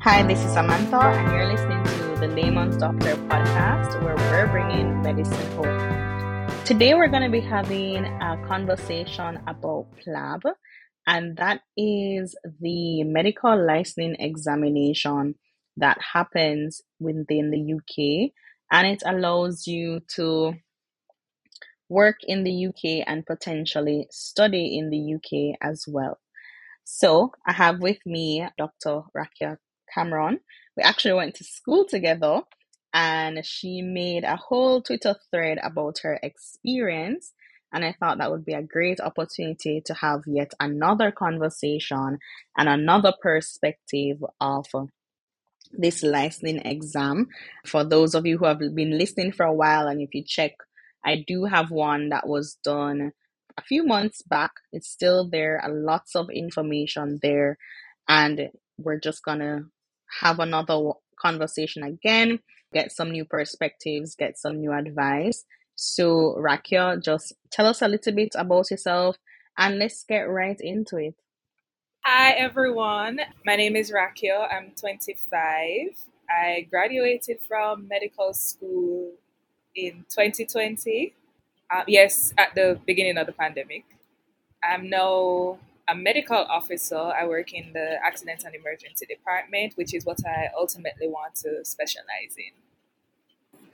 Hi, this is Samantha, and you're listening to the Layman's Doctor podcast, where we're bringing medicine home. Today, we're going to be having a conversation about PLAB, and that is the medical licensing examination that happens within the UK, and it allows you to work in the UK and potentially study in the UK as well. So I have with me Dr. Rakiya Cameron. We actually went to school together and she made a whole Twitter thread about her experience. And I thought that would be a great opportunity to have yet another conversation and another perspective of this licensing exam. For those of you who have been listening for a while, and if you check, I do have one that was done a few months back. It's still there, lots of information there. And we're just gonna have another conversation again, get some new perspectives, get some new advice. So, Rakiya, just tell us a little bit about yourself and let's get right into it. Hi, everyone. My name is Rakiya. I'm 25. I graduated from medical school in 2020. Uh, yes, at the beginning of the pandemic. I'm now a medical officer. I work in the accident and emergency department, which is what I ultimately want to specialize in.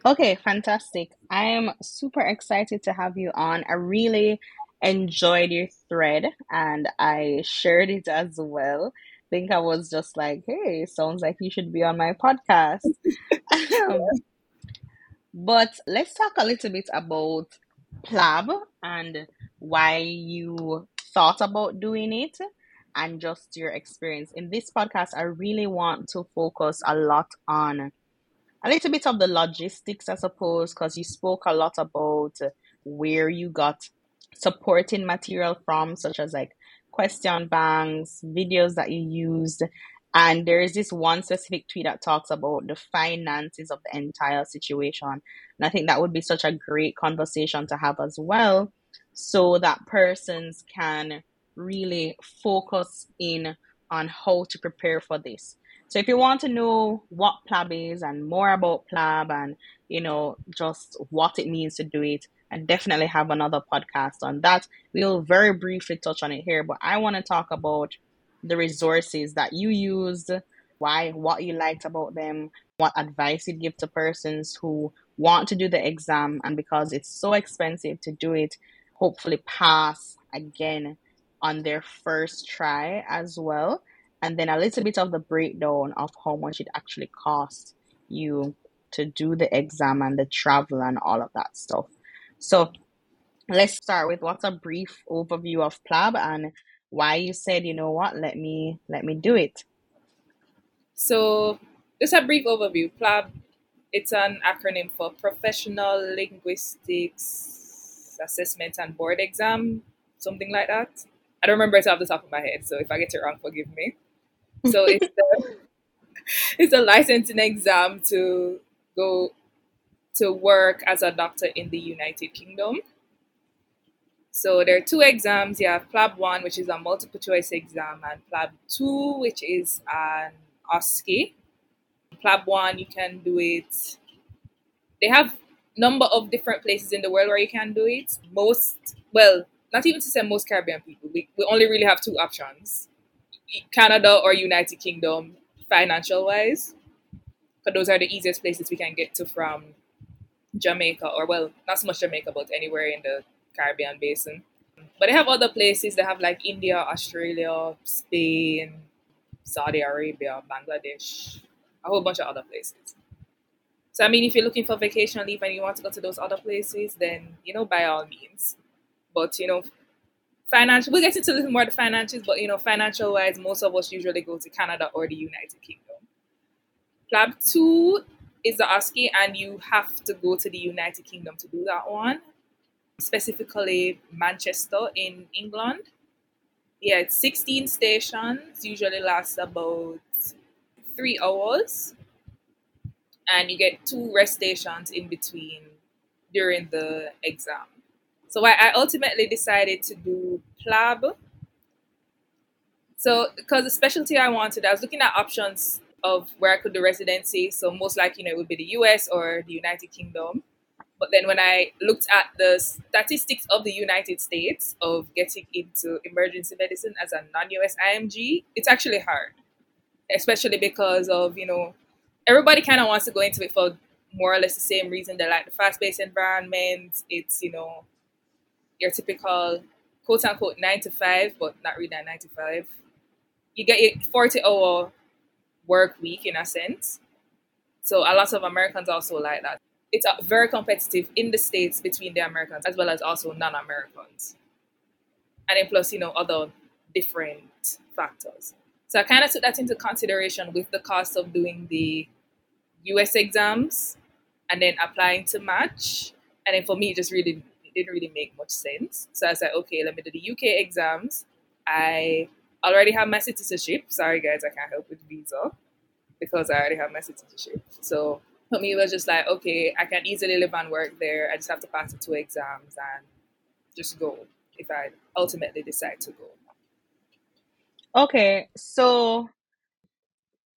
Okay, fantastic. I am super excited to have you on. I really enjoyed your thread and I shared it as well. I think I was just like, hey, sounds like you should be on my podcast. Um, but let's talk a little bit about PLAB and why you thought about doing it and just your experience. In this podcast, I really want to focus a lot on a little bit of the logistics, I suppose, because you spoke a lot about where you got supporting material from, such as like question banks, videos that you used. And there is this one specific tweet that talks about the finances of the entire situation. And I think that would be such a great conversation to have as well so that persons can really focus in on how to prepare for this. So if you want to know what PLAB is and more about PLAB and you know just what it means to do it, I definitely have another podcast on that. We'll very briefly touch on it here, but I want to talk about the resources that you used, why, what you liked about them, what advice you'd give to persons who want to do the exam, and because it's so expensive to do it, hopefully pass again on their first try as well. And then a little bit of the breakdown of how much it actually costs you to do the exam and the travel and all of that stuff. So let's start with what's a brief overview of PLAB and why you said, you know what, let me let me do it. So just a brief overview. PLAB, it's an acronym for Professional Linguistics assessment and board exam, something like that. I don't remember it off the top of my head, so if I get it wrong, forgive me. So it's a, it's a licensing exam to go to work as a doctor in the United Kingdom. So there are two exams. You have PLAB 1, which is a multiple choice exam, and PLAB 2, which is an OSCE. PLAB 1, you can do it. They have number of different places in the world where you can do it. Most, well, not even to say most Caribbean people, we, we only really have two options Canada or United Kingdom, financial wise. Because those are the easiest places we can get to from Jamaica, or well, not so much Jamaica, but anywhere in the Caribbean basin. But they have other places. They have like India, Australia, Spain, Saudi Arabia, Bangladesh, a whole bunch of other places. So I mean, if you're looking for vacation leave and you want to go to those other places, then you know by all means. But you know, financial we'll get into a little more the financials, but you know, financial wise, most of us usually go to Canada or the United Kingdom. PLAB two is the OSCE, and you have to go to the United Kingdom to do that one. Specifically, Manchester in England. Yeah, it's 16 stations, usually lasts about three hours and you get two rest stations in between during the exam. So I, I ultimately decided to do PLAB. So because the specialty I wanted, I was looking at options of where I could do residency. So most likely, you know, it would be the US or the United Kingdom. But then when I looked at the statistics of the United States of getting into emergency medicine as a non-US IMG, it's actually hard, especially because of you know everybody kind of wants to go into it for more or less the same reason. They like the fast-paced environment. It's you know your typical quote unquote nine to five, but not really nine to five. You get a 40 hour work week in a sense. So a lot of Americans also like that. It's uh, very competitive in the States between the Americans as well as also non Americans. And then plus, you know, other different factors. So I kind of took that into consideration with the cost of doing the US exams and then applying to match. And then for me, it just really it didn't really make much sense. So I was like, okay, let me do the UK exams. I already have my citizenship. Sorry, guys, I can't help with visa because I already have my citizenship. So for me, it was just like, okay, I can easily live and work there. I just have to pass the two exams and just go if I ultimately decide to go. Okay, so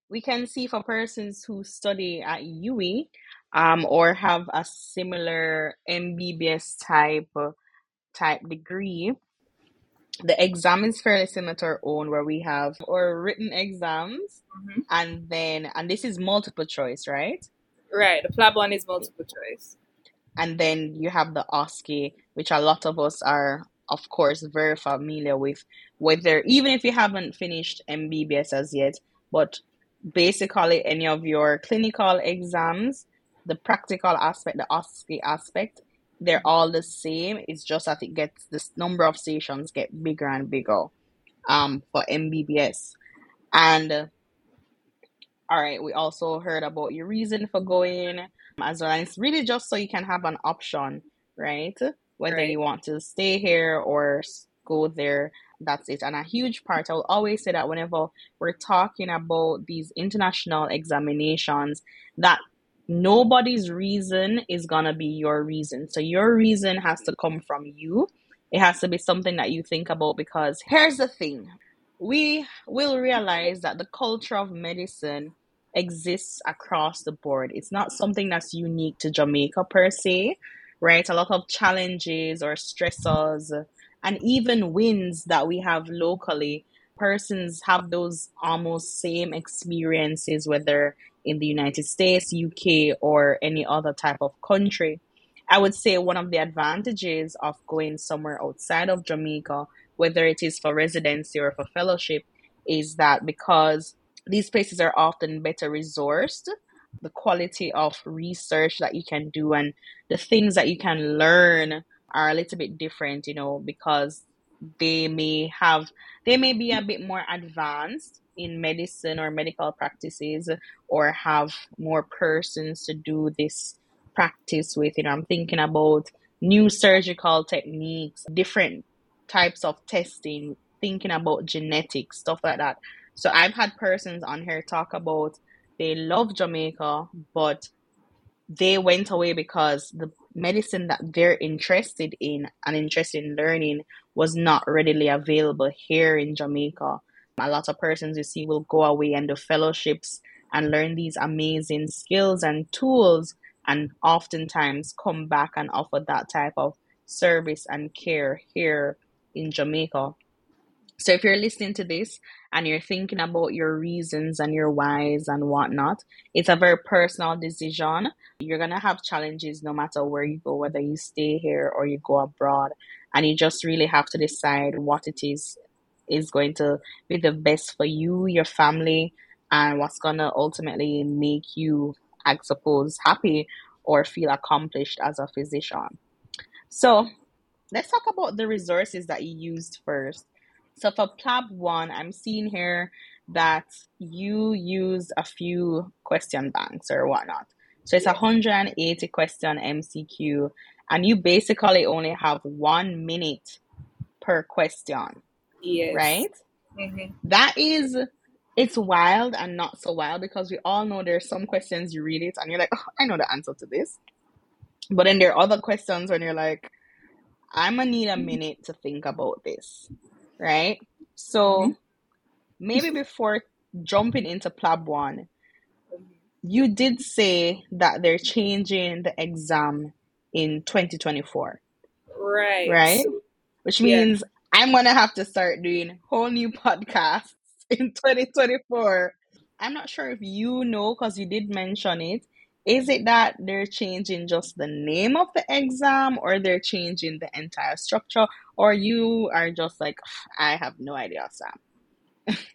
we can see for persons who study at UWI um, or have a similar MBBS type type degree, the exam is fairly similar to our own, where we have our written exams, mm-hmm. and then and this is multiple choice, right? Right. The PLAB one is multiple choice, and then you have the OSCE, which a lot of us are, of course, very familiar with. Whether even if you haven't finished MBBS as yet, but basically any of your clinical exams, the practical aspect, the OSCE aspect, they're all the same. It's just that it gets this number of stations get bigger and bigger um, for MBBS. And uh, all right, we also heard about your reason for going as well. And it's really just so you can have an option, right? Whether right. you want to stay here or go there, that's it. And a huge part, I will always say that whenever we're talking about these international examinations, that nobody's reason is gonna be your reason. So your reason has to come from you. It has to be something that you think about because here's the thing. We will realize that the culture of medicine exists across the board. It's not something that's unique to Jamaica per se, right? A lot of challenges or stressors and even wins that we have locally persons have those almost same experiences, whether in the United States, UK, or any other type of country. I would say one of the advantages of going somewhere outside of Jamaica, whether it is for residency or for fellowship, is that because these places are often better resourced, the quality of research that you can do and the things that you can learn are a little bit different, you know, because they may have they may be a bit more advanced in medicine or medical practices or have more persons to do this practice with. You know i'm thinking about new surgical techniques different types of testing thinking about genetics stuff like that. So i've had persons on here talk about they love jamaica but they went away because the medicine that they're interested in and interested in learning was not readily available here in Jamaica. A lot of persons you see will go away and do fellowships and learn these amazing skills and tools and oftentimes come back and offer that type of service and care here in Jamaica. So if you're listening to this and you're thinking about your reasons and your whys and whatnot, it's a very personal decision. You're gonna have challenges no matter where you go, whether you stay here or you go abroad. And you just really have to decide what it is is going to be the best for you, your family, and what's gonna ultimately make you, I suppose, happy or feel accomplished as a physician. So let's talk about the resources that you used first. So for PLAB one, I'm seeing here that you use a few question banks or whatnot. So it's a 180 question MCQ, and you basically only have one minute per question. Yes. Right? Mm-hmm. That is, it's wild and not so wild because we all know there's some questions you read it and you're like, oh, I know the answer to this. But then there are other questions when you're like, I'm gonna need a minute to think about this right? So mm-hmm. maybe before jumping into PLAB one, you did say that they're changing the exam in 2024, Right. right? Which yeah. means I'm gonna have to start doing whole new podcasts in 2024. I'm not sure if you know because you did mention it. Is it that they're changing just the name of the exam or they're changing the entire structure? Or you are just like, I have no idea, Sam.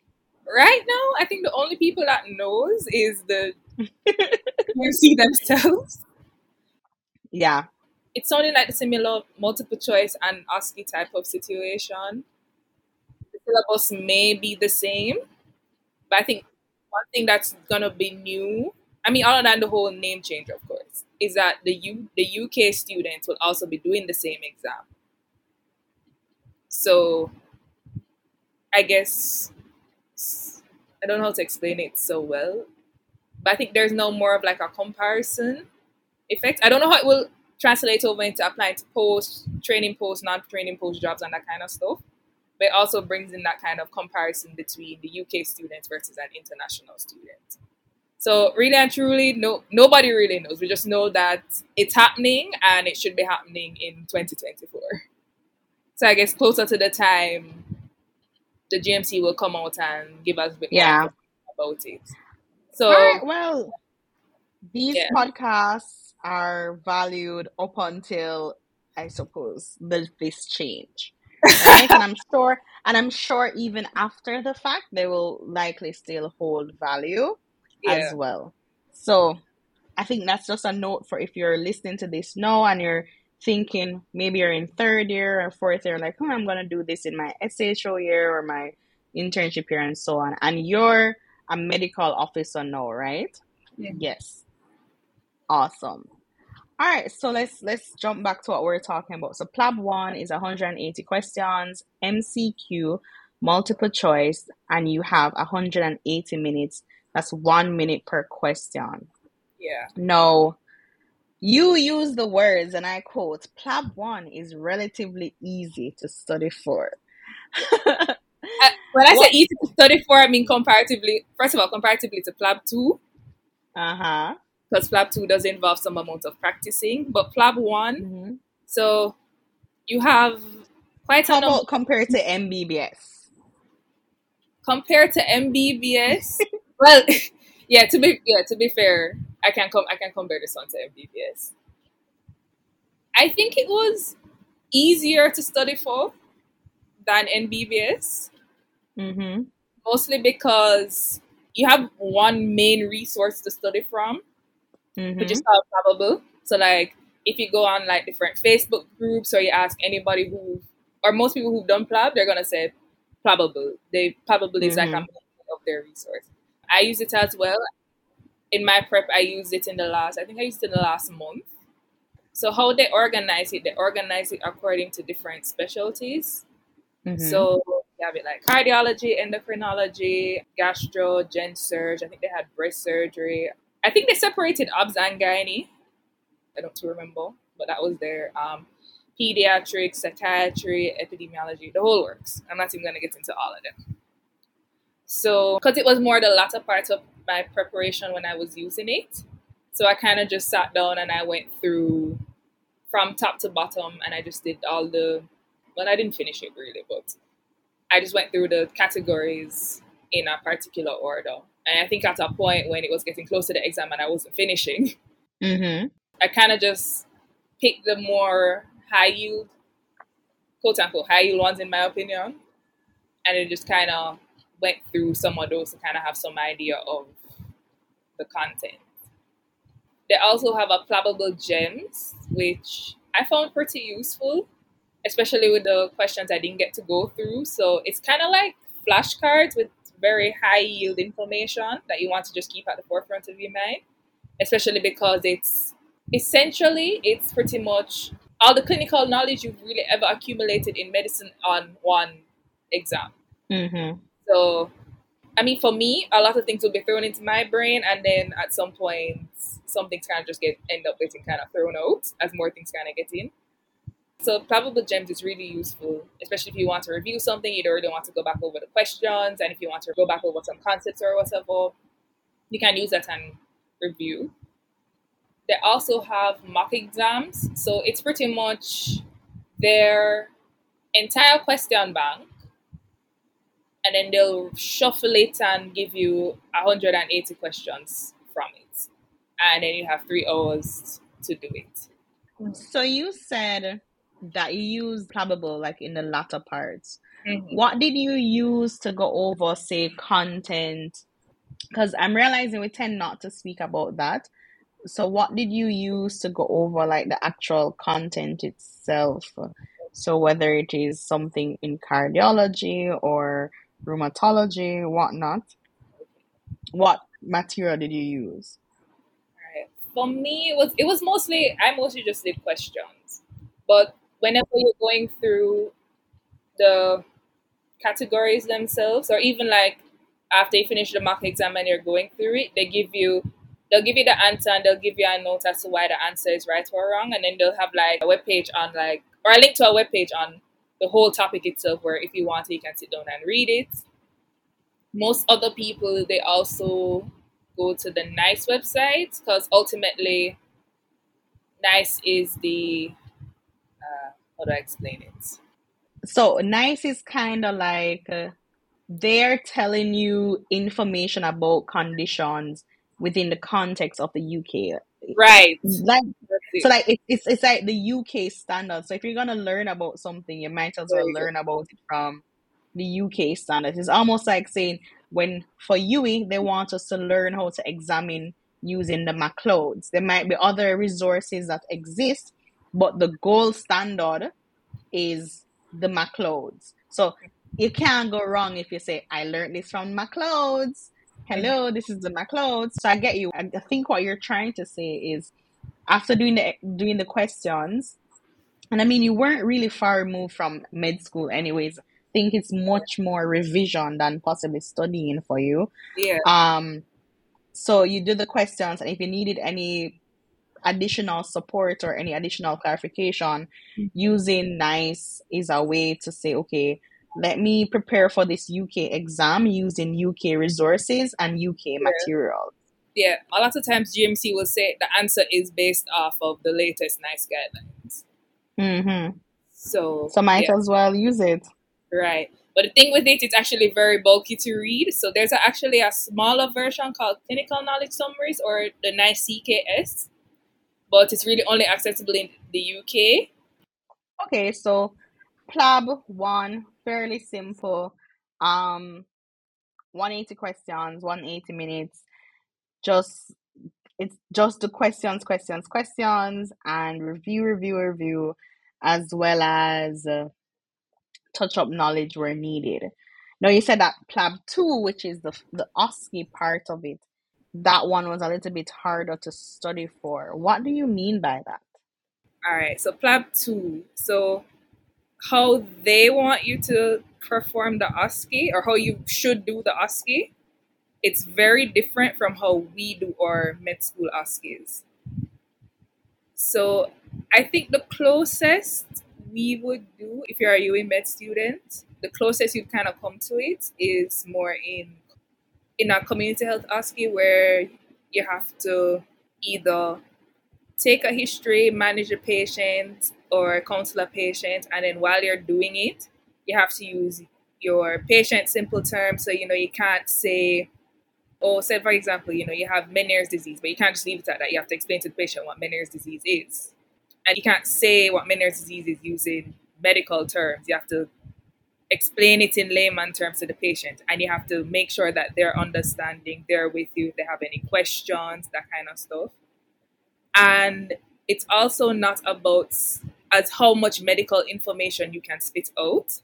Right now, I think the only people that knows is the UC themselves. Yeah. It's sounding like the similar multiple choice and OSCE type of situation. The syllabus may be the same, but I think one thing that's gonna be new, I mean, other than the whole name change, of course, is that the U the UK students will also be doing the same exam. So I guess I don't know how to explain it so well, but I think there's no more of like a comparison effect. I don't know how it will translate over into applying to post training post, non training post jobs and that kind of stuff. But it also brings in that kind of comparison between the UK students versus an international student. So really and truly, no nobody really knows. We just know that it's happening and it should be happening in 2024. So I guess closer to the time the GMC will come out and give us a bit Yeah. information about it. So All right. Well, these Yeah. podcasts are valued up until, I suppose, the, this change. Right? and I'm sure, and I'm sure even after the fact, they will likely still hold value yeah, as well. So I think that's just a note for if you're listening to this now and you're thinking maybe you're in third year or fourth year, like, oh, I'm gonna do this in my SHO year or my internship year and so on. And you're a medical officer now, right? Yeah. Yes. Awesome. All right, so let's let's jump back to what we're talking about. So PLAB one is 180 questions, MCQ, multiple choice, and you have 180 minutes. That's one minute per question. yeah. No, you use the words, and I quote, PLAB 1 is relatively easy to study for. Uh, when I What? say easy to study for, I mean comparatively. First of all, comparatively to PLAB two, uh huh. because PLAB two does involve some amount of practicing, but PLAB one, hmm so you have quite a How number about compared to MBBS? compared to MBBS. well, yeah. To be yeah, to be fair, I can come. I can compare this one to MBBS. I think it was easier to study for than MBBS. Mm-hmm. mostly because you have one main resource to study from, which Mm-hmm. is called Plabable. So, like, if you go on like different Facebook groups or you ask anybody who, or most people who've done Plab, they're gonna say Plabable. They Plabable is like a Mhm. main of their resource. I use it as well. In my prep, I used it in the last. I think I used it in the last month. So how they organize it, they organize it according to different specialties. Mm-hmm. So you have it like cardiology, endocrinology, gastro, gen surge. I think they had breast surgery. I think they separated obs and gynae. I don't remember, but that was there. Um, pediatrics, psychiatry, epidemiology, the whole works. I'm not even gonna get into all of them. So, because it was more the latter part of my preparation when I was using it, so I kind of just sat down and I went through from top to bottom, and I just did all the. Well, I didn't finish it really, but I just went through the categories in a particular order. And I think at a point when it was getting close to the exam and I wasn't finishing, Mm-hmm. I kind of just picked the more high yield, quote unquote, high yield ones in my opinion. And it just kind of went through some of those to kind of have some idea of the content. They also have a Plabable Gems, which I found pretty useful, especially with the questions I didn't get to go through. So it's kind of like flashcards with very high yield information that you want to just keep at the forefront of your mind, especially because it's essentially it's pretty much all the clinical knowledge you've really ever accumulated in medicine on one exam. Mm-hmm. So, I mean, for me, a lot of things will be thrown into my brain, and then at some point, some things kind of just get end up getting kind of thrown out as more things kind of get in. So, Plabable Gems is really useful, especially if you want to review something, you don't really want to go back over the questions, and if you want to go back over some concepts or whatever, you can use that and review. They also have mock exams, so it's pretty much their entire question bank, and then they'll shuffle it and give you 180 questions from it, and then you have three hours to do it. So you said that you use Plabable like in the latter parts. Mhm. What did you use to go over, say, content? Because I'm realizing we tend not to speak about that. So what did you use to go over like the actual content itself? So whether it is something in cardiology or rheumatology, whatnot, what material did you use? Right. For me, it was it was mostly I mostly just did questions, but whenever you're going through the categories themselves, or even like after you finish the mock exam and you're going through it, they give you they'll give you the answer and they'll give you a note as to why the answer is right or wrong, and then they'll have like a web page on like or a link to a web page on the whole topic itself, where if you want, to, you can sit down and read it. Most other people they also go to the NICE website because ultimately NICE is the uh, how do I explain it? So nice is kind of like uh, they're telling you information about conditions within the context of the UK. Right. Like so like it, it's it's like the UK standard. So if you're gonna learn about something, you might as well learn about it from the UK standards. It's almost like saying when for UWI they want us to learn how to examine using the MacLeods. There might be other resources that exist, but the gold standard is the MacLeods. So you can't go wrong if you say, I learned this from MacLeods. Hello, this is the clothes. So I get you. I I think what you're trying to say is after doing the doing the questions, and I mean you weren't really far removed from med school anyways. I think it's much more revision than possibly studying for you. Yeah. Um so you do the questions and if you needed any additional support or any additional clarification, using NICE is a way to say, okay, let me prepare for this UK exam using UK resources and UK materials. Yeah. A lot of times GMC will say the answer is based off of the latest NICE guidelines. hmm So So might yeah, as well use it. right. But the thing with it, it's actually very bulky to read. So there's a, actually a smaller version called Clinical Knowledge Summaries or the NICE CKS, but it's really only accessible in the UK. Okay, so PLAB one, fairly simple. Um 180 questions, 180 minutes. Just it's just the questions, questions, questions, and review, review, review, as well as uh, touch up knowledge where needed. Now you said that PLAB two, which is the the OSCE part of it, that one was a little bit harder to study for. What do you mean by that? All right. So PLAB 2. So how they want you to perform the OSCE or how you should do the OSCE, it's very different from how we do our med school OSCEs. So I think the closest we would do if you're a UWI med student, the closest you kind of come to it is more in in a community health OSCE where you have to either take a history, manage a patient, or counsel a patient, and then while you're doing it, you have to use your patient simple terms. So you know you can't say, oh, say for example, you know you have Meniere's disease, but you can't just leave it at that. You have to explain to the patient what Meniere's disease is, and you can't say what Meniere's disease is using medical terms. You have to explain it in layman terms to the patient, and you have to make sure that they're understanding, they're with you, if they have any questions, that kind of stuff and it's also not about as how much medical information you can spit out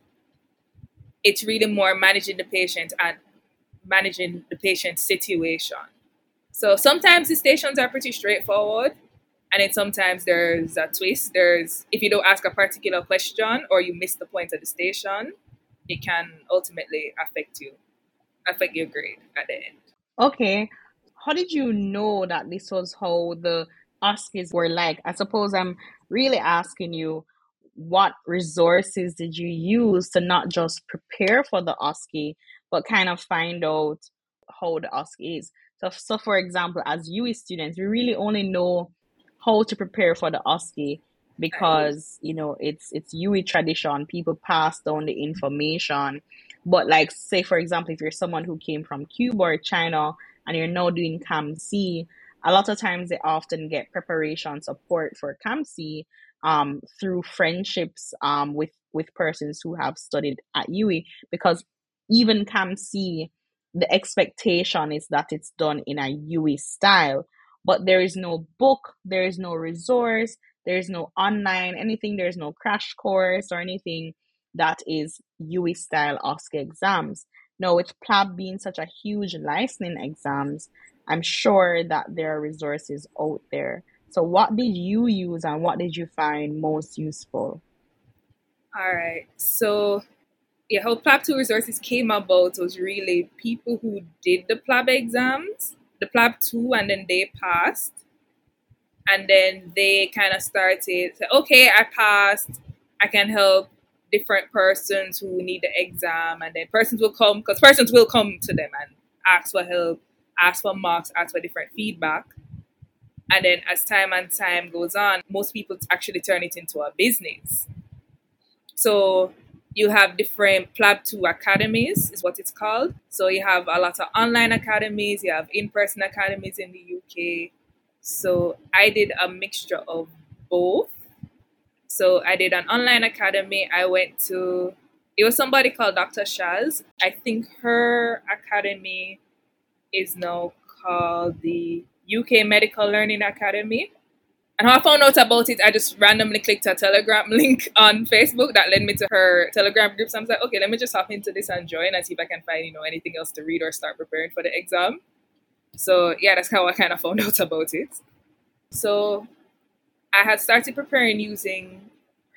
it's really more managing the patient and managing the patient's situation. So sometimes the stations are pretty straightforward and then sometimes there's a twist. There's if you don't ask a particular question or you miss the point of the station it can ultimately affect you affect your grade at the end. Okay, how did you know that this was how the OSCEs were like? I suppose I'm really asking you, what resources did you use to not just prepare for the OSCE, but kind of find out how the OSCE is? So, so for example, as UWI students, we really only know how to prepare for the OSCE because you know it's it's UWI tradition. People pass down the information. But like say for example, if you're someone who came from Cuba or China and you're now doing CAMC, a lot of times they often get preparation support for CAMC um, through friendships um, with with persons who have studied at UWI because even CAMC, the expectation is that it's done in a UWI style, but there is no book, there is no resource, there is no online anything, there's no crash course or anything that is UWI style OSCE exams. Now, with PLAB being such a huge licensing exams, I'm sure that there are resources out there. So, what did you use and what did you find most useful? All right. So, yeah, how PLAB 2 resources came about was really people who did the PLAB exams, the PLAB 2, and then they passed. And then they kind of started, okay, I passed. I can help different persons who need the exam. And then persons will come, because persons will come to them and ask for help, ask for marks, ask for different feedback. And then as time and time goes on, most people actually turn it into a business. So you have different PLAB 2 academies, is what it's called. So you have a lot of online academies, you have in person academies in the UK. So I did a mixture of both. So I did an online academy. I went to, it was somebody called Dr. Shaz. I think her academy is now called the UK Medical Learning Academy. And how I found out about it, I just randomly clicked a Telegram link on Facebook that led me to her Telegram group. So I was like, okay, let me just hop into this and join and see if I can find, you know, anything else to read or start preparing for the exam. So yeah, that's how I kind of found out about it. So I had started preparing using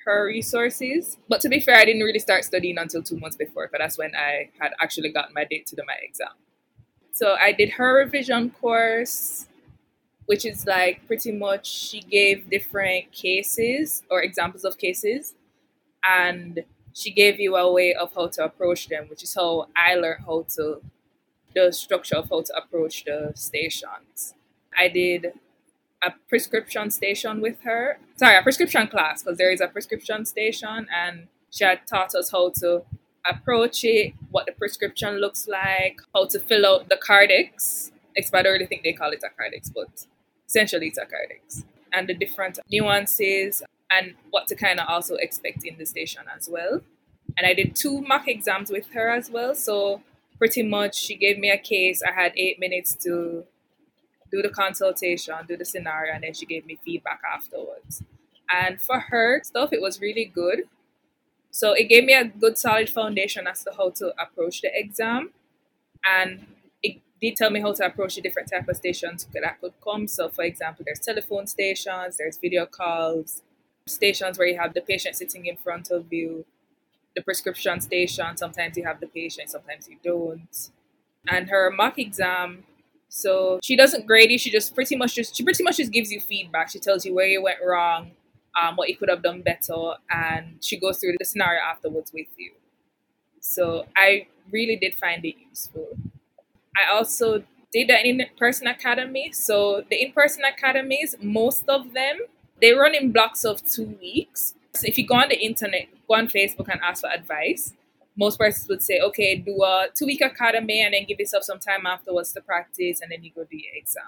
her resources. But to be fair, I didn't really start studying until two months before, but that's when I had actually gotten my date to do my exam. So I did her revision course which is like pretty much she gave different cases or examples of cases and she gave you a way of how to approach them which is how i learned how to the structure of how to approach the stations. I did a prescription station with her sorry a prescription class because there is a prescription station and she had taught us how to approach it what the prescription looks like how to fill out the Kardex I don't really think they call it a Kardex, but essentially it's a Kardex and the different nuances and what to kind of also expect in the station as well. And I did two mock exams with her as well. So pretty much she gave me a case. I had eight minutes to do the consultation, do the scenario, and then she gave me feedback afterwards. And for her stuff, it was really good. So it gave me a good solid foundation as to how to approach the exam. And it did tell me how to approach the different type of stations that could come. So, for example, there's telephone stations, there's video calls, stations where you have the patient sitting in front of you, the prescription station. Sometimes you have the patient, sometimes you don't. And her mock exam, so she doesn't grade you. She just pretty much just she pretty much just gives you feedback. She tells you where you went wrong, um, what you could have done better, and she goes through the scenario afterwards with you. So I really did find it useful. I also did the in-person academy. So the in-person academies, most of them, they run in blocks of two weeks. So if you go on the internet, go on Facebook and ask for advice, most persons would say, okay, do a two-week academy and then give yourself some time afterwards to practice and then you go do your exam.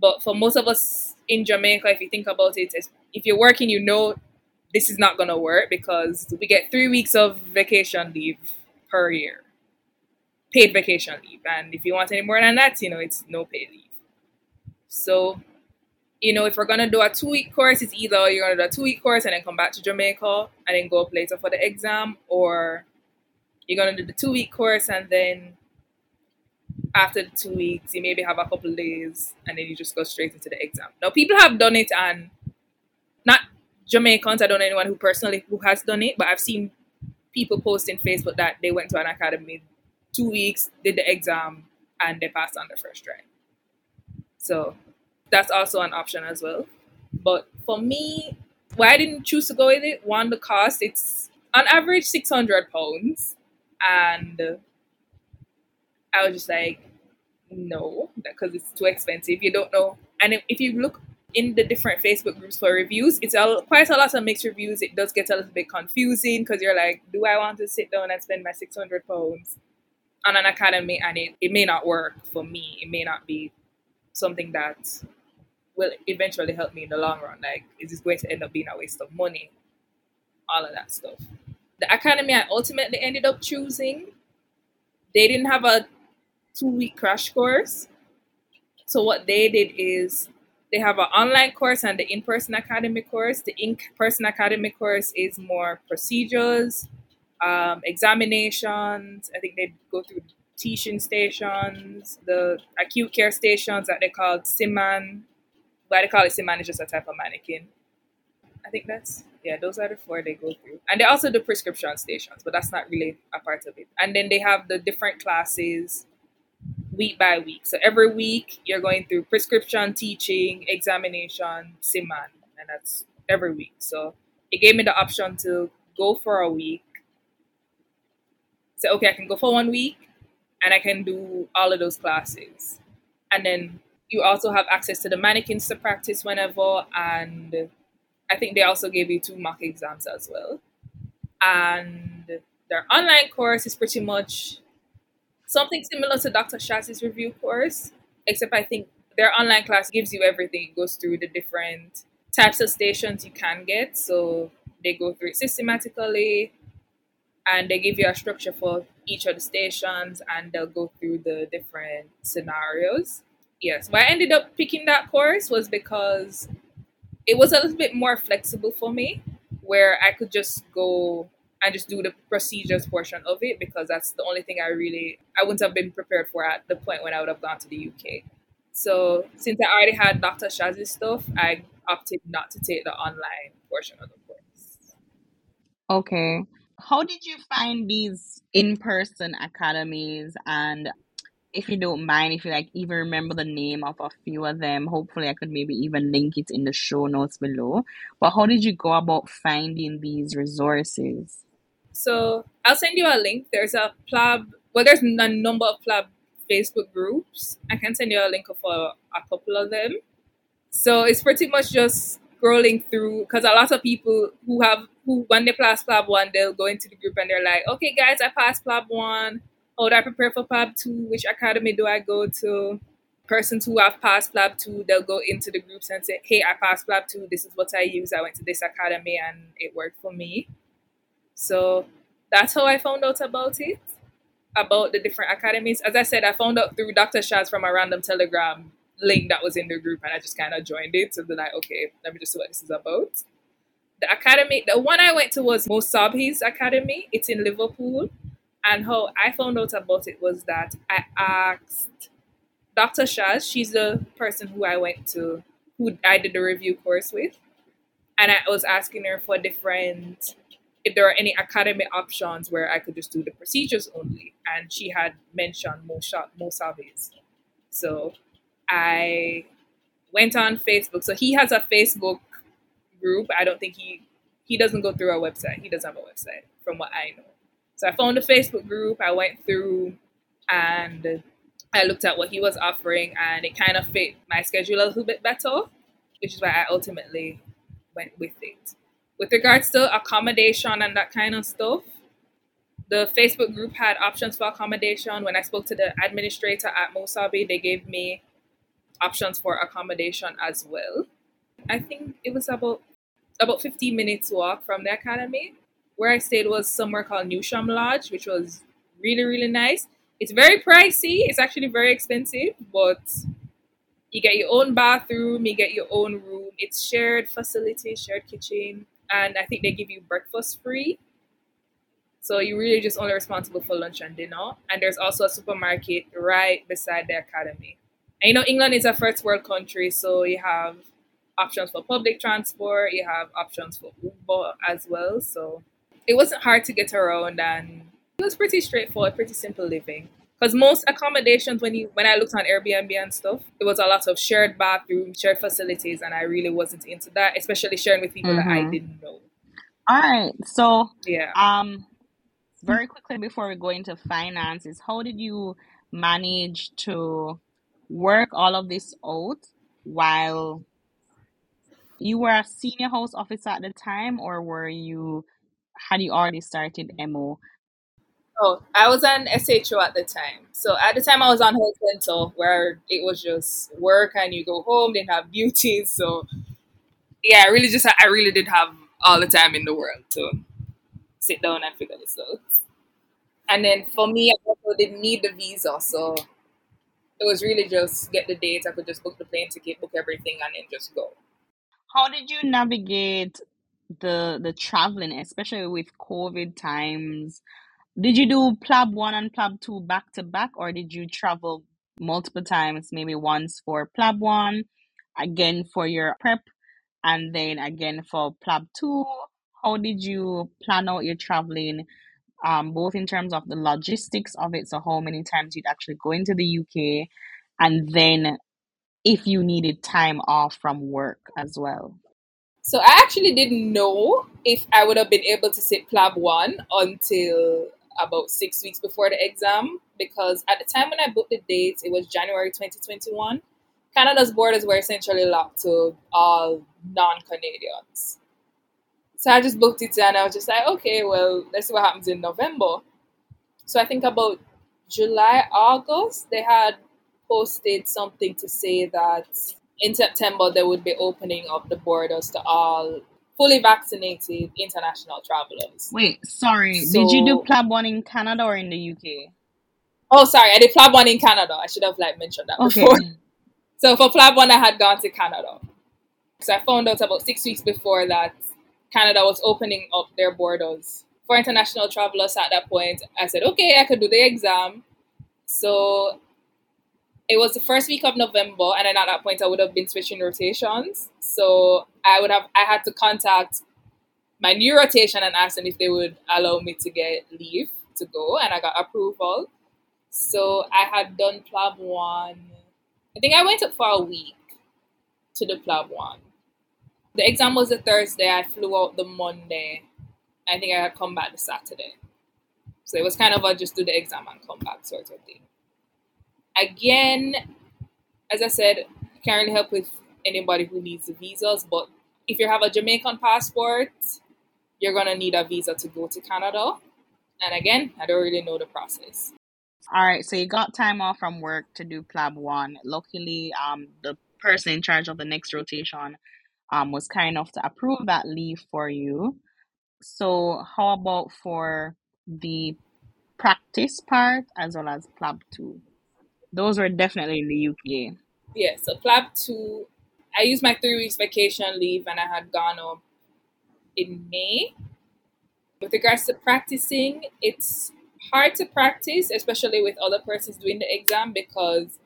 But for most of us in Jamaica, if you think about it, if you're working, you know this is not going to work because we get three weeks of vacation leave per year paid vacation leave. And if you want any more than that, you know, it's no paid leave. So, you know, if we're gonna do a two week course, it's either you're gonna do a two week course and then come back to Jamaica and then go up later for the exam, or you're gonna do the two week course and then after two weeks, you maybe have a couple days and then you just go straight into the exam. Now, people have done it and not Jamaicans, I don't know anyone who personally who has done it, but I've seen people post in Facebook that they went to an academy two weeks, did the exam, and they passed on the first try. So that's also an option as well. But for me, why I didn't choose to go with it, one, the cost, it's on average 600 pounds. And I was just like, no, because it's too expensive. You don't know. And if, you look in the different Facebook groups for reviews, it's quite a lot of mixed reviews. It does get a little bit confusing because you're like, do I want to sit down and spend my 600 pounds on an academy and it, it may not work for me? It may not be something that will eventually help me in the long run. Like, is this going to end up being a waste of money? All of that stuff. The academy I ultimately ended up choosing, they didn't have a two week crash course. So, what they did is they have an online course and the in person academy course. The in person academy course is more procedures, um, examinations. I think they go through teaching stations, the acute care stations that they call SimMan. Why they call it SimMan is just a type of mannequin. I think that's yeah, those are the four they go through. And they also do prescription stations, but that's not really a part of it. And then they have the different classes week by week. So every week you're going through prescription, teaching, examination, SimMan, and that's every week. So it gave me the option to go for a week. So, okay, I can go for one week and I can do all of those classes. And then you also have access to the mannequins to practice whenever. And I think they also gave you two mock exams as well. And their online course is pretty much something similar to Dr. Shaz's review course, except I think their online class gives you everything. It goes through the different types of stations you can get. So they go through it systematically and they give you a structure for each of the stations and they'll go through the different scenarios. Yes, why I ended up picking that course was because it was a little bit more flexible for me where I could just go and just do the procedures portion of it because that's the only thing I really I wouldn't have been prepared for at the point when I would have gone to the UK. So since I already had Dr. Shaz's stuff, I opted not to take the online portion of the course. Okay. How did you find these in-person academies and if you don't mind, if you like even remember the name of a few of them, hopefully I could maybe even link it in the show notes below. But how did you go about finding these resources? So I'll send you a link. There's a PLAB, well, there's a number of PLAB Facebook groups. I can send you a link for a couple of them. So it's pretty much just scrolling through because a lot of people who have who when they pass PLAB one, they'll go into the group and they're like, okay, guys, I passed PLAB one. How do I prepare for PLAB two? Which academy do I go to? Persons who have passed PLAB two, they'll go into the groups and say, hey, I passed PLAB two. This is what I use. I went to this academy and it worked for me. So that's how I found out about it, about the different academies. As I said, I found out through Dr. Shaz from a random Telegram link that was in the group, and I just kind of joined it. So then I, okay, let me just see what this is about. The academy, the one I went to was Mo Sobhy's Academy. It's in Liverpool. And how I found out about it was that I asked Dr. Shaz, she's the person who I went to, who I did the review course with. And I was asking her for different if there are any academy options where I could just do the procedures only. And she had mentioned Mo, Mo So I went on Facebook. So he has a Facebook group. I don't think he he doesn't go through our website. He doesn't have a website, from what I know. So I found a Facebook group. I went through and I looked at what he was offering, and it kind of fit my schedule a little bit better, which is why I ultimately went with it with regards to accommodation and that kind of stuff, the Facebook group had options for accommodation. When I spoke to the administrator at Mo Sobhy, they gave me options for accommodation as well. I think it was about about 15 minutes walk from the academy. Where I stayed was somewhere called Newsham Lodge, which was really, really nice. It's very pricey. It's actually very expensive, but you get your own bathroom, you get your own room. It's shared facility, shared kitchen and I think they give you breakfast free. So you're really just only responsible for lunch and dinner. And there's also a supermarket right beside the academy. And you know, England is a first world country, so you have options for public transport, you have options for Uber as well. So it wasn't hard to get around and it was pretty straightforward, pretty simple living. Because most accommodations, when you when I looked on Airbnb and stuff, it was a lot of shared bathrooms, shared facilities, and I really wasn't into that, especially sharing with people mm-hmm. that I mm-hmm. didn't know. All right, so yeah, um, very quickly before we go into finances, how did you manage to work all of this out while you were a senior house officer at the time, or were you had you already started MO? Oh, I was on SHO at the time. So at the time I was on health dental where it was just work and you go home, didn't have beauties. So yeah, I really just I really did have all the time in the world to sit down and figure this out. And then for me, I also didn't need the visa, so it was really just get the dates. I could just book the plane ticket, book everything, and then just go. How did you navigate the the traveling, especially with COVID times? Did you do PLAB one and PLAB two back to back, or did you travel multiple times? Maybe once for PLAB one, again for your prep, and then again for PLAB two. How did you plan out your traveling? Um, both in terms of the logistics of it, so how many times you'd actually go into the UK, and then if you needed time off from work as well. So I actually didn't know if I would have been able to sit PLAB one until about six weeks before the exam because at the time when I booked the dates, it was January 2021. Canada's borders were essentially locked to all non Canadians. So I just booked it and I was just like, okay, well, let's see what happens in November. So I think about July, August, they had posted something to say that in September they would be opening up the borders to all fully vaccinated international travelers. Wait, sorry. So, Did you do PLAB one in Canada or in the UK? Oh, sorry. I did PLAB one in Canada. I should have like mentioned that okay. before. So for PLAB one, I had gone to Canada. So I found out about six weeks before that Canada was opening up their borders for international travelers. At that point, I said, okay, I could do the exam. So it was the first week of November, and then at that point, I would have been switching rotations. So I would have I had to contact my new rotation and ask them if they would allow me to get leave to go, and I got approval. So I had done PLAB one. I think I went up for a week to the PLAB one. The exam was a Thursday. I flew out the Monday. I think I had come back the Saturday. So it was kind of a just do the exam and come back sort of thing. Again, as I said, can't really help with anybody who needs the visas, but if you have a Jamaican passport, you're gonna need a visa to go to Canada. And again, I don't really know the process. All right, so you got time off from work to do PLAB one. Luckily, um, the person in charge of the next rotation um was kind enough to approve that leave for you. So how about for the practice part as well as PLAB two? Those were definitely in the UK. Yeah, so PLAB two I used my three weeks vacation leave and I had gone up in May. With regards to practicing, it's hard to practice, especially with other persons doing the exam because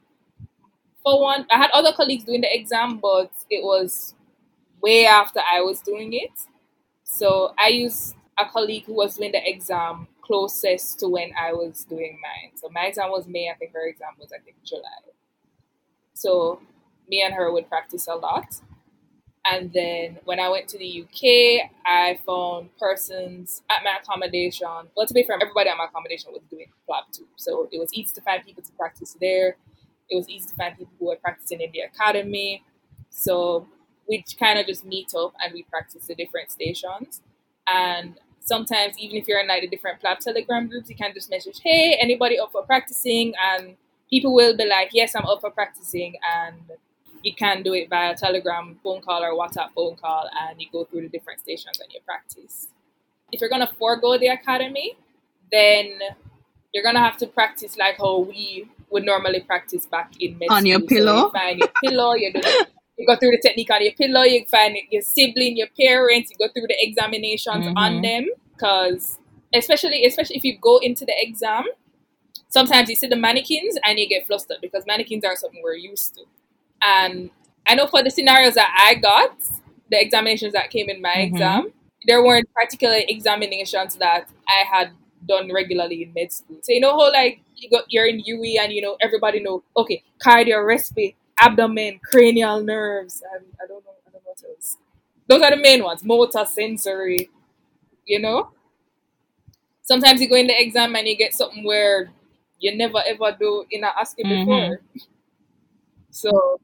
for one, I had other colleagues doing the exam, but it was way after I was doing it. So I used a colleague who was doing the exam closest to when I was doing mine. So my exam was May, I think her exam was I think July. So me and her would practice a lot. And then when I went to the UK, I found persons at my accommodation. Well, to be fair, everybody at my accommodation was doing PLAB too. So it was easy to find people to practice there. It was easy to find people who were practicing in the academy. So we kind of just meet up and we practice the different stations. And sometimes, even if you're in like the different PLAB Telegram groups, you can just message, hey, anybody up for practicing? And people will be like, yes, I'm up for practicing. And you can do it via Telegram phone call or WhatsApp phone call, and you go through the different stations and you practice. If you're gonna forego the academy, then you're gonna have to practice like how we would normally practice back in med on your pillow. So you find your pillow, you do the, you go through the technique on your pillow. You find your sibling, your parents. You go through the examinations mm-hmm. on them because especially especially if you go into the exam, sometimes you see the mannequins and you get flustered because mannequins are something we're used to. And I know for the scenarios that I got, the examinations that came in my mm-hmm. exam, there weren't particular examinations that I had done regularly in med school. So you know how like you got you're in UWI and you know everybody know okay cardio, respiratory, abdomen, cranial nerves, and I don't know I don't know what else. Those are the main ones. Motor, sensory, you know. Sometimes you go in the exam and you get something where you never ever do in a OSCE Mm-hmm. before. So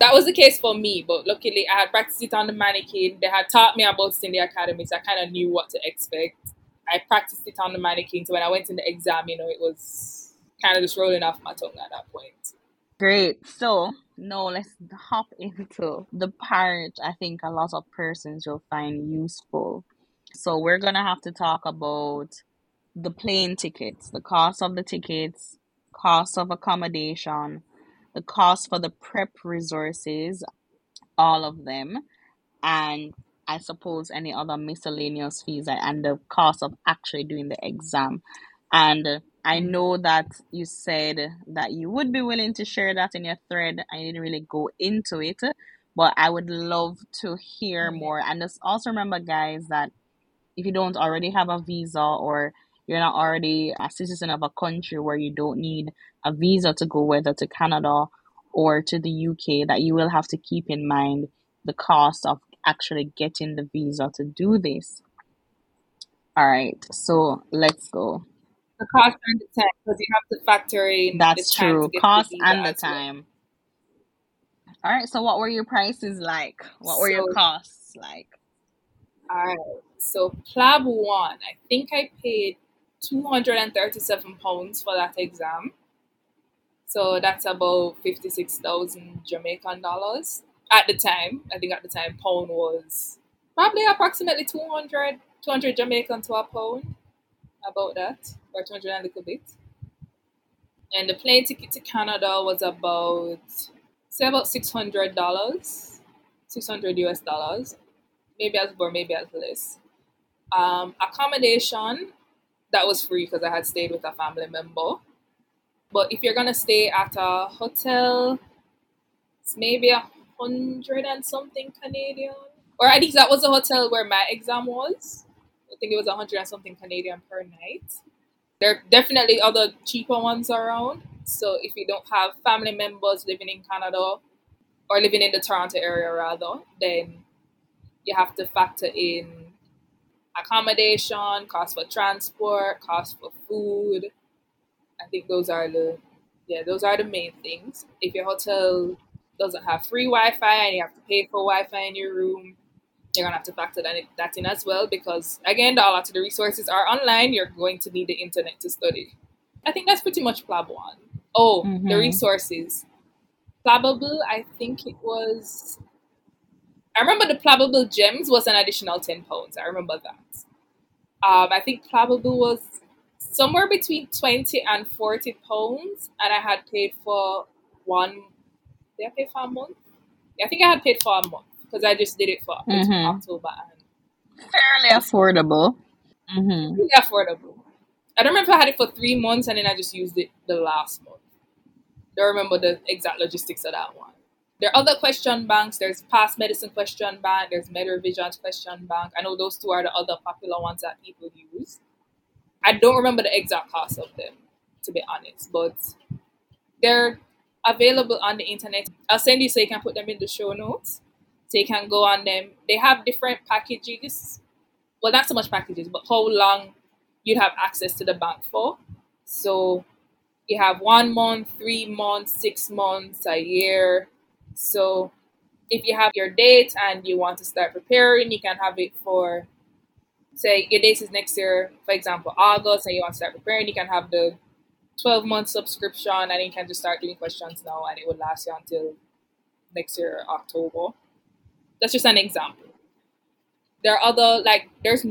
that was the case for me, but luckily I had practiced it on the mannequin. They had taught me about it in the academy, so I kind of knew what to expect. I practiced it on the mannequin, so when I went in the exam, you know, it was kind of just rolling off my tongue at that point. Great. So now let's hop into the part I think a lot of persons will find useful. So we're gonna have to talk about the plane tickets, the cost of the tickets, cost of accommodation, the cost for the prep resources, all of them, and I suppose any other miscellaneous fees and the cost of actually doing the exam. And I mm. know that you said that you would be willing to share that in your thread. I didn't really go into it, but I would love to hear mm. more. And just also remember, guys, that if you don't already have a visa or you're not already a citizen of a country where you don't need a visa to go whether to Canada or to the UK, that you will have to keep in mind the cost of actually getting the visa to do this. All right, so let's go. The cost and the time, because you have to factor in That's time true, the cost visa and the as well. time. All right, so what were your prices like? What were your costs like? alright. So PLAB one, I think I paid two hundred and thirty-seven pounds for that exam. So that's about fifty-six thousand Jamaican dollars at the time. I think at the time pound was probably approximately 200, 200 Jamaican to a pound, about that, or two hundred and a little bit. And the plane ticket to Canada was about say about six hundred dollars, six hundred US dollars, maybe as more, maybe as less. Um, accommodation that was free because I had stayed with a family member. But if you're gonna stay at a hotel, it's maybe a hundred and something Canadian, or at least that was the hotel where my exam was. I think it was a hundred and something Canadian per night. There are definitely other cheaper ones around. So if you don't have family members living in Canada or living in the Toronto area rather, then you have to factor in accommodation, cost for transport, cost for food. I think those are the yeah, those are the main things. If your hotel doesn't have free Wi-Fi and you have to pay for Wi-Fi in your room, you're gonna have to factor that in, that in as well because again, a lot of the resources are online. You're going to need the internet to study. I think that's pretty much Plab one. Oh, the Mm-hmm. resources. Plabable, I think it was. I remember the Plabable gems was an additional ten pounds. I remember that. Um, I think Plabable was somewhere between twenty and forty pounds, and I had paid for one. Did I pay for a month? Yeah, I think I had paid for a month because I just did it for Mm-hmm. October and Fairly affordable. Mm-hmm. really affordable. I don't remember if I had it for three months and then I just used it the last month. Don't remember the exact logistics of that one. There are other question banks. There's Pass Medicine Question Bank. There's MedRevisions Question Bank. I know those two are the other popular ones that people use. I don't remember the exact cost of them, to be honest, but they're available on the internet. I'll send you so you can put them in the show notes. So you can go on them. They have different packages. Well, not so much packages, but how long you'd have access to the bank for. So you have one month, three months, six months, a year. So if you have your date and you want to start preparing, you can have it for say your date is next year, for example, August, and you want to start preparing, you can have the 12 month subscription and you can just start doing questions now and it will last you until next year, October. That's just an example. There are other, like, there's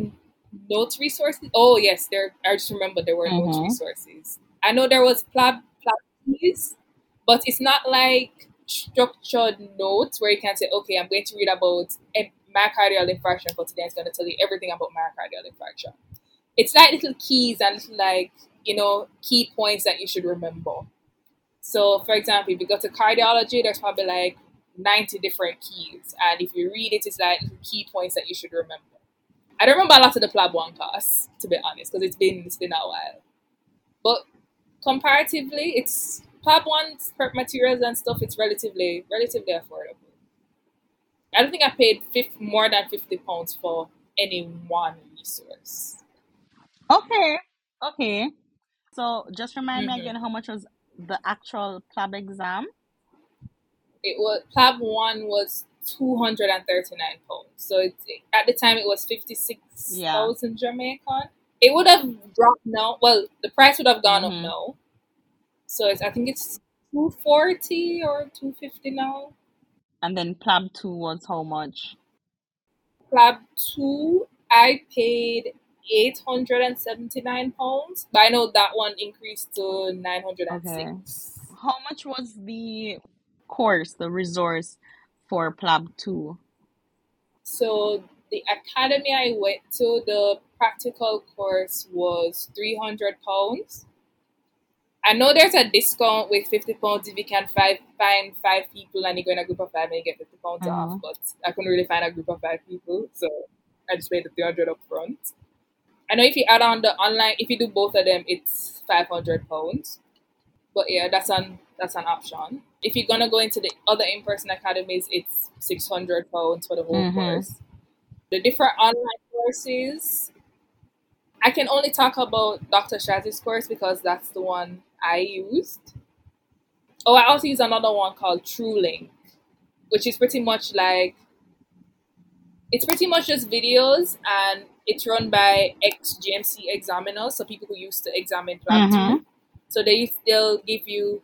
notes resources. Oh, yes, there. I just remember there were notes Mm-hmm. resources. I know there was Plab, Plab but it's not like structured notes where you can say, okay, I'm going to read about myocardial infarction for today. It's going to tell you everything about myocardial infarction. It's like little keys and like, you know, key points that you should remember. So, for example, if you go to cardiology, there's probably like 90 different keys. And if you read it, it's like key points that you should remember. I don't remember a lot of the Plab 1 class, to be honest, because it's been, it's been a while. But comparatively, it's Plab 1's prep materials and stuff, it's relatively relatively affordable. I don't think I paid 50, more than 50 pounds for any one resource. Okay. Okay. So just remind me hmm again how much was the actual PLAB exam? It was Plab one was two hundred and thirty nine pounds. So it, at the time it was fifty six Yeah. thousand Jamaican. It would have dropped now. Well, the price would have gone up Mm-hmm. now. So it's I think it's two forty or two fifty now. And then PLAB 2 was how much? Plab two, I paid eight hundred and seventy nine pounds, but I know that one increased to 906. Okay. How much was the course, the resource for PLAB 2? So the academy I went to, the practical course was three hundred pounds. I know there's a discount with fifty pounds if you can five, find five people and you go in a group of five and you get fifty pounds off. Mhm. But I couldn't really find a group of five people, so I just paid the three hundred up front. I know if you add on the online, if you do both of them, it's five hundred pounds. But yeah, that's an that's an option. If you're gonna go into the other in person academies, it's six hundred pounds for the whole Mhm. course. The different online courses, I can only talk about Dr. Shazzy's course because that's the one I used. Oh, I also use another one called TrueLink, which is pretty much like it's pretty much just videos and it's run by ex GMC examiners, so people who used to examine Mhm. 2. So they they'll give you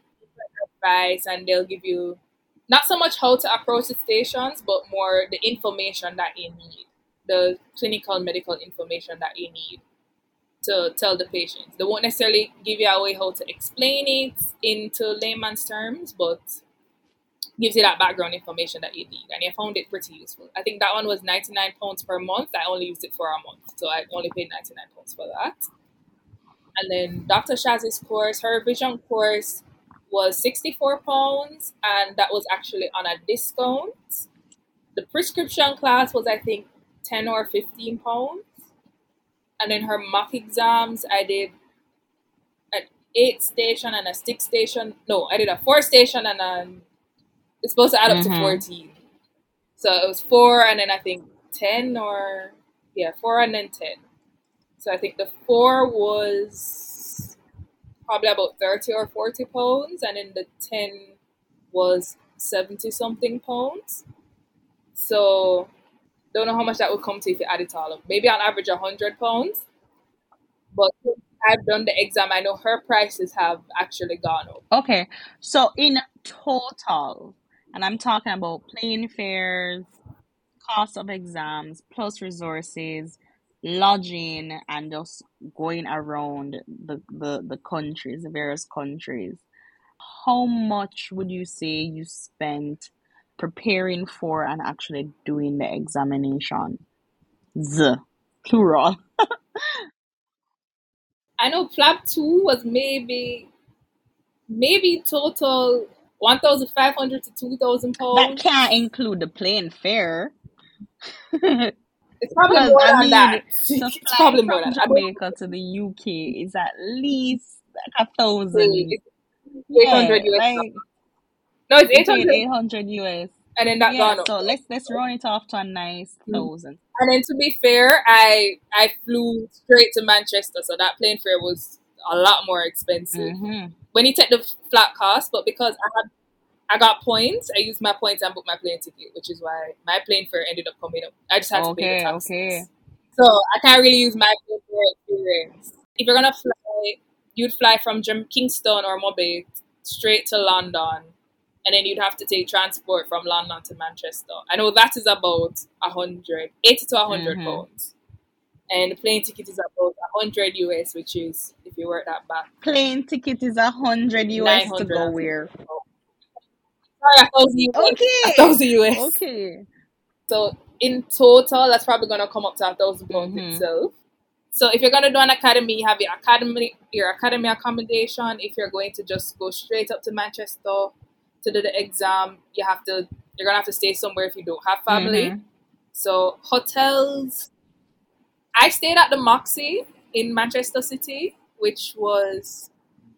advice and they'll give you not so much how to approach the stations, but more the information that you need, the clinical medical information that you need to tell the patients. They won't necessarily give you a way how to explain it into layman's terms, but gives you that background information that you need. And I found it pretty useful. I think that one was ninety nine pounds per month. I only used it for a month, so I only paid ninety nine pounds for that. And then Dr. Shaz's course, her vision course was sixty four pounds, and that was actually on a discount. The prescription class was I think ten or fifteen pounds. And then her mock exams, I did an eight station and a six station. No, I did a four station and an it's supposed to add up to Mhm. 14. So it was four and then I think 10 or, yeah, four and then 10. So I think the four was probably about 30 or 40 pounds and then the 10 was 70 something pounds. So don't know how much that would come to if you add it all up. Maybe on average 100 pounds. But I've done the exam, I know her prices have actually gone up. Okay. So in total, and I'm talking about plane fares, cost of exams, plus resources, lodging, and just going around the, the, the countries, the various countries. How much would you say you spent preparing for and actually doing the examination? Z, plural. I know PLAB 2 was maybe maybe total 1,500 to 2,000 pounds. That can't include the plane fare. It's probably more I than mean, that. to it's probably more from than that. Jamaica to the UK is at least like a thousand. It's Yeah, 800 US. like No, it's 800 eight hundred US. and then that Yeah, gone up. so let's let's run it off to a nice Mm. thousand. And then to be fair, I I flew straight to Manchester, so that plane fare was a lot more expensive. Mm-hmm. When you take the flat cost, but because I had I got points, I used my points and booked my plane ticket, which is why my plane fare ended up coming up. I just had to pay the taxes. okay. So I can't really use my plane fare experience. If you're gonna fly, you'd fly from Kingston or Mobay straight to London, and then you'd have to take transport from London to Manchester. I know that is about a hundred, eighty to a 100 Mhm. pounds, and the plane ticket is about a hundred US, which is if you work that back, Plane ticket is a hundred nine US to hundred go and where? fifty. Sorry, a thousand US. A Okay, thousand US. okay. So in total, that's probably gonna come up to a thousand pounds Mhm. itself. So if you're gonna do an academy, you have your academy your academy accommodation. If you're going to just go straight up to Manchester to do the exam, you have to you're gonna have to stay somewhere if you don't have family. Mhm. So hotels I stayed at the Moxy in Manchester City, which was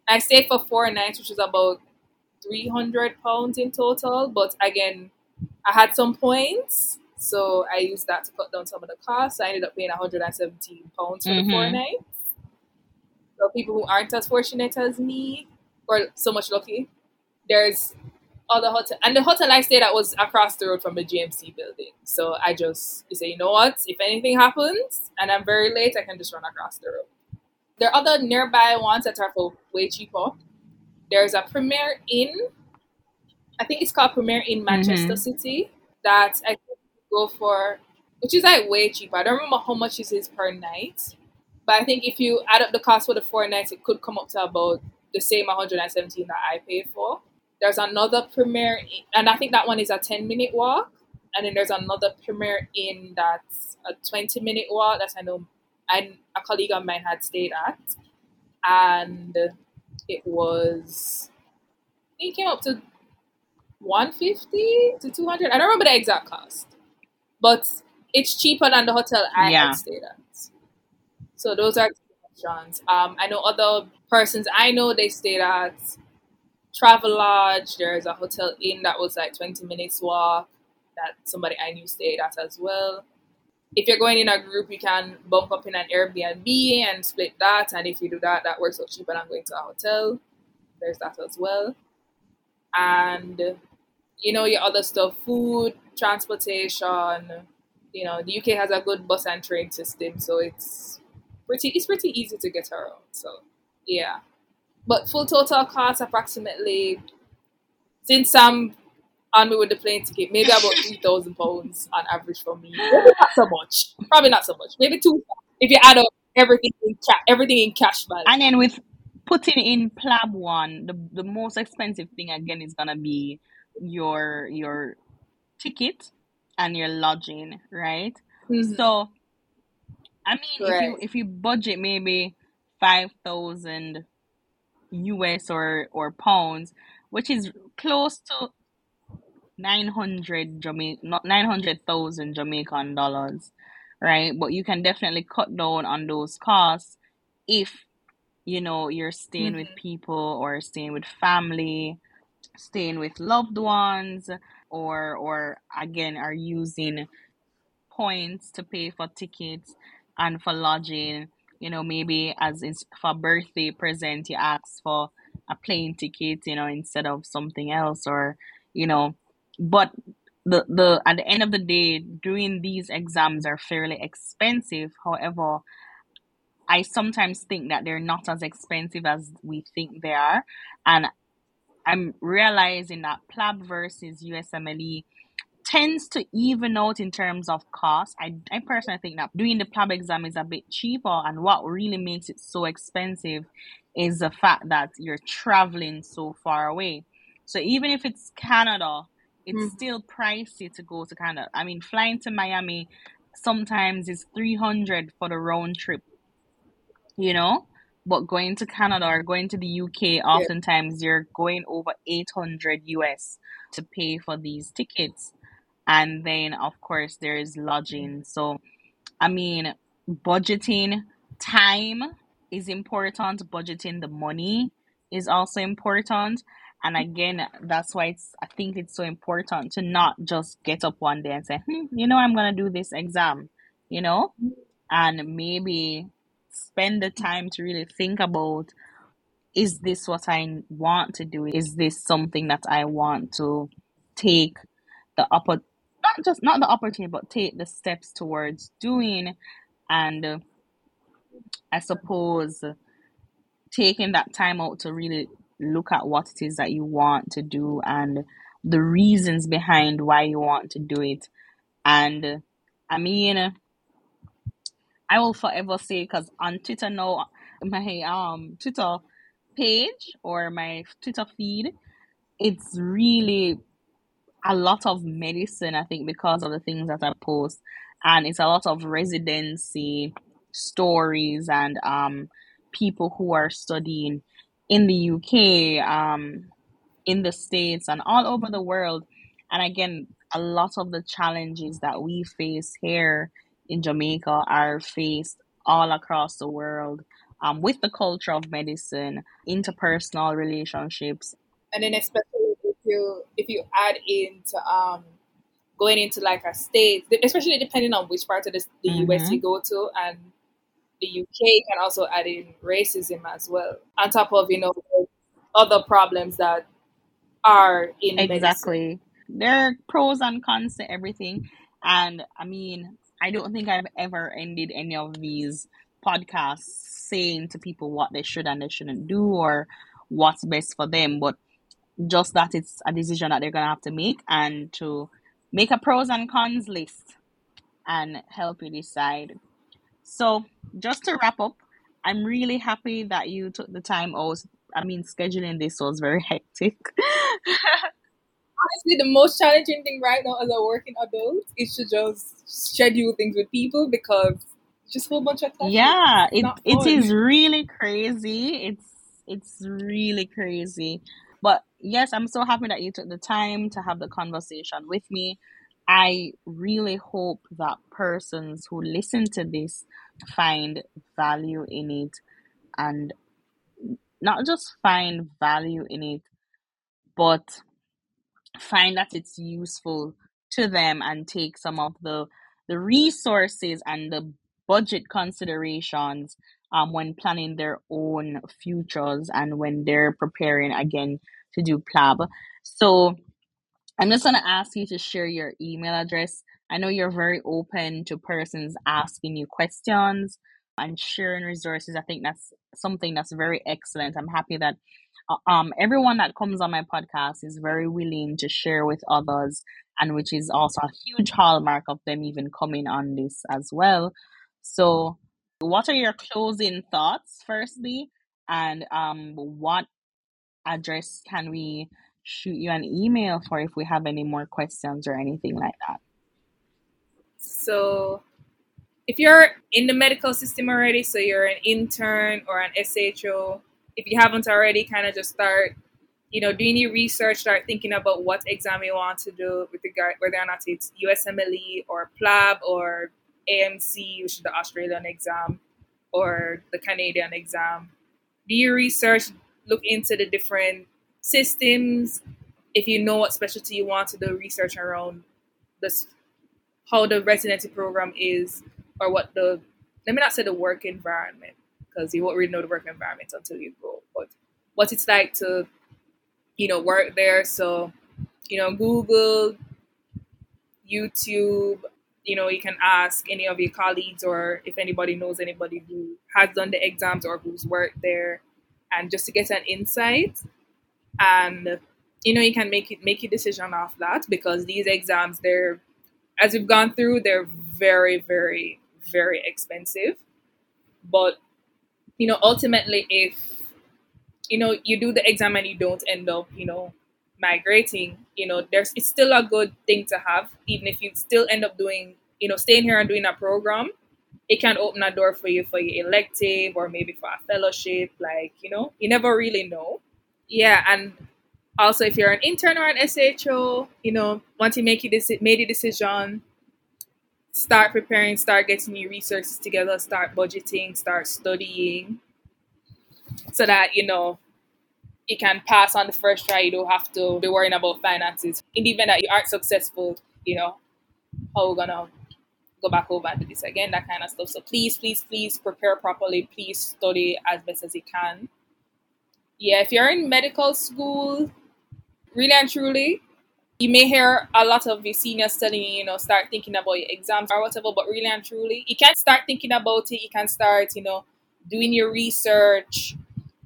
I stayed for four nights, which was about three hundred pounds in total. But again, I had some points, so I used that to cut down some of the costs. I ended up paying one hundred and seventeen pounds for the four Mhm. nights. So people who aren't as fortunate as me, or so much lucky, there's other hotel, and the hotel I stayed at was across the road from the GMC building. So I just you say, you know what? If anything happens and I'm very late, I can just run across the road. There are other nearby ones that are for way cheaper. There's a Premier Inn. I think it's called Premier Inn Manchester Mm-hmm. City that I could go for, which is like way cheaper. I don't remember how much it is per night, but I think if you add up the cost for the four nights, it could come up to about the same 117 that I paid for. There's another Premier Inn I think that one is a 10 minute walk. And then there's another Premier Inn that's a 20 minute walk. That's I know and a colleague of mine had stayed at. And it was, I think it came up to 150 to 200. I don't remember the exact cost. But it's cheaper than the hotel I Yeah. had stayed at. So those are two options. Um, I know other persons I know they stayed at Travelodge. There's a hotel inn that was like 20 minutes walk that somebody I knew stayed at as well. If you're going in a group, you can bump up in an Airbnb and split that. And if you do that, that works out cheaper than going to a hotel. There's that as well. And you know your other stuff, food, transportation. You know, the UK has a good bus and train system, so it's pretty it's pretty easy to get around. So yeah. But full total cost approximately since I'm on me with the plane ticket, maybe about three thousand pounds on average for me. Maybe not so much. Probably not so much. Maybe two if you add up everything in cash everything in cash value. And then with putting in Plab one, the the most expensive thing again is gonna be your your ticket and your lodging, right? Mhm. So I mean if you if you budget maybe five thousand US or or pounds, which is close to nine hundred Jamaican not nine hundred thousand Jamaican dollars, right? But you can definitely cut down on those costs if you know you're staying with Mhm. people or staying with family, staying with loved ones, or or again are using points to pay for tickets and for lodging. You know, maybe as in, for birthday present, you ask for a plane ticket, you know, instead of something else, or you know, but the the at the end of the day, doing these exams are fairly expensive. However, I sometimes think that they're not as expensive as we think they are, and I'm realizing that PLAB versus USMLE tends to even out in terms of cost. I, I personally think that doing the PLAB exam is a bit cheaper, and what really makes it so expensive is the fact that you're traveling so far away. So even if it's Canada, it's Mhm. still pricey to go to Canada. I mean, flying to Miami sometimes is 300 for the round trip, you know? But going to Canada or going to the UK, oftentimes you're going over 800 US to pay for these tickets. And then, of course, there's lodging. So, I mean, budgeting time is important, budgeting the money is also important. And again, that's why it's, I think it's so important to not just get up one day and say, hmm, you know, I'm going to do this exam, you know, and maybe spend the time to really think about is this what I want to do? Is this something that I want to take the upper not just not the opportunity but take the steps towards doing and I suppose taking that time out to really look at what it is that you want to do and the reasons behind why you want to do it. And I mean I will forever say because on Twitter now, my um Twitter page or my Twitter feed, it's really a lot of medicine. I think because of the things that I post, and it's a lot of residency stories and um people who are studying in the UK, um in the States, and all over the world. And again, a lot of the challenges that we face here in Jamaica are faced all across the world um, with the culture of medicine, interpersonal relationships. and then especially you if you add into um going into like a state especially depending on which part of the, the us Mm-hmm. you go to and the UK, can also add in racism as well, on top of you know other problems that are in medicine. Exactly. There are pros and cons to everything. And I mean, I don't think I've ever ended any of these podcasts saying to people what they should and they shouldn't do or what's best for them, but just that it's a decision that they're going to have to make and to make a pros and cons list and help you decide. So, just to wrap up, I'm really happy that you took the time out. I mean, scheduling this was very hectic. Honestly, the most challenging thing right now as a working adult is to just schedule things with people because just a whole bunch of clashes. Yeah, it it is really crazy. It's it's really crazy. Yes, I'm so happy that you took the time to have the conversation with me. I really hope that persons who listen to this find value in it and not just find value in it, but find that it's useful to them and take some of the the resources and the budget considerations um, when planning their own futures and when they're preparing again to do PLAB. So I'm just gonna ask you to share your email address. I know you're very open to persons asking you questions and sharing resources. I think that's something that's very excellent. I'm happy that uh, um everyone that comes on my podcast is very willing to share with others, and which is also a huge hallmark of them even coming on this as well. So, what are your closing thoughts, firstly, and um, what address can we shoot you an email for if we have any more questions or anything like that? So if you're in the medical system already, so you're an intern or an SHO, if you haven't already, kind of just start, you know, doing your research, start thinking about what exam you want to do with regard whether or not it's USMLE or PLAB or AMC, which is the Australian exam, or the Canadian exam. Do your research, look into the different systems. If you know what specialty you want to do research around this how the residency program is or what the let me not say the work environment because you won't really know the work environment until you go but what it's like to you know work there so you know google youtube you know you can ask any of your colleagues or if anybody knows anybody who has done the exams or who's worked there and just to get an insight and you know you can make it make your decision off that because these exams they're as we've gone through, they're very, very, very expensive. But you know, ultimately, if you know you do the exam and you don't end up, you know, migrating, you know, there's it's still a good thing to have, even if you still end up doing, you know, staying here and doing a program. It can open a door for you for your elective or maybe for a fellowship. Like, you know, you never really know. Yeah, and also if you're an intern or an SHO, you know, once you make you deci- made a decision, start preparing, start getting your resources together, start budgeting, start studying, so that you know you can pass on the first try. You don't have to be worrying about finances. In the event that you aren't successful, you know how we're gonna go back over and do this again, that kind of stuff. So please, please, please prepare properly. Please study as best as you can. Yeah, if you're in medical school, really and truly, you may hear a lot of the seniors telling you, you know, start thinking about your exams or whatever, but really and truly, you can start thinking about it. You can start, you know, doing your research.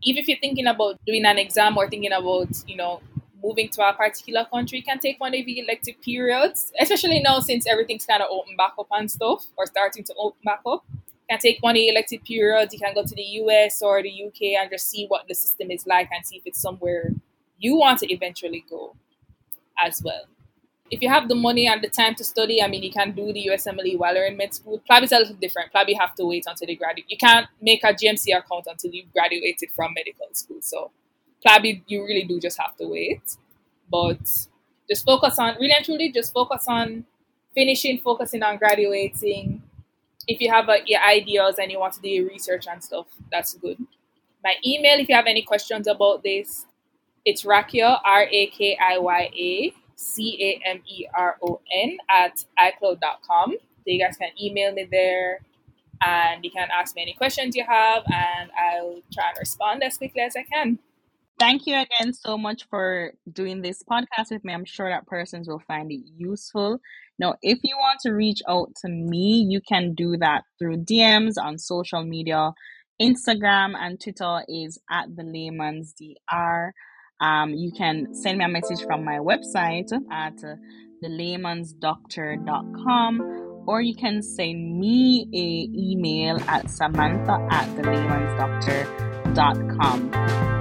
Even if you're thinking about doing an exam or thinking about, you know, moving to a particular country, can take one of the elective periods, especially now since everything's kind of open back up and stuff, or starting to open back up. Can take one of the elective periods. You can go to the US or the UK and just see what the system is like and see if it's somewhere you want to eventually go as well. If you have the money and the time to study, I mean, you can do the USMLE while you're in med school. PLAB is a little different. You have to wait until you graduate. You can't make a GMC account until you've graduated from medical school. So, You, you really do just have to wait. But just focus on, really and truly, just focus on finishing, focusing on graduating. If you have uh, your ideas and you want to do your research and stuff, that's good. My email, if you have any questions about this, it's Rakiya, R A K I Y A C A M E R O N, at iCloud.com. So you guys can email me there and you can ask me any questions you have, and I'll try and respond as quickly as I can. Thank you again so much for doing this podcast with me. I'm sure that persons will find it useful. Now, if you want to reach out to me, you can do that through DMs on social media. Instagram and Twitter is at the layman's dr. Um, you can send me a message from my website at uh, thelaymansdoctor.com or you can send me a email at samantha at thelaymansdoctor.com.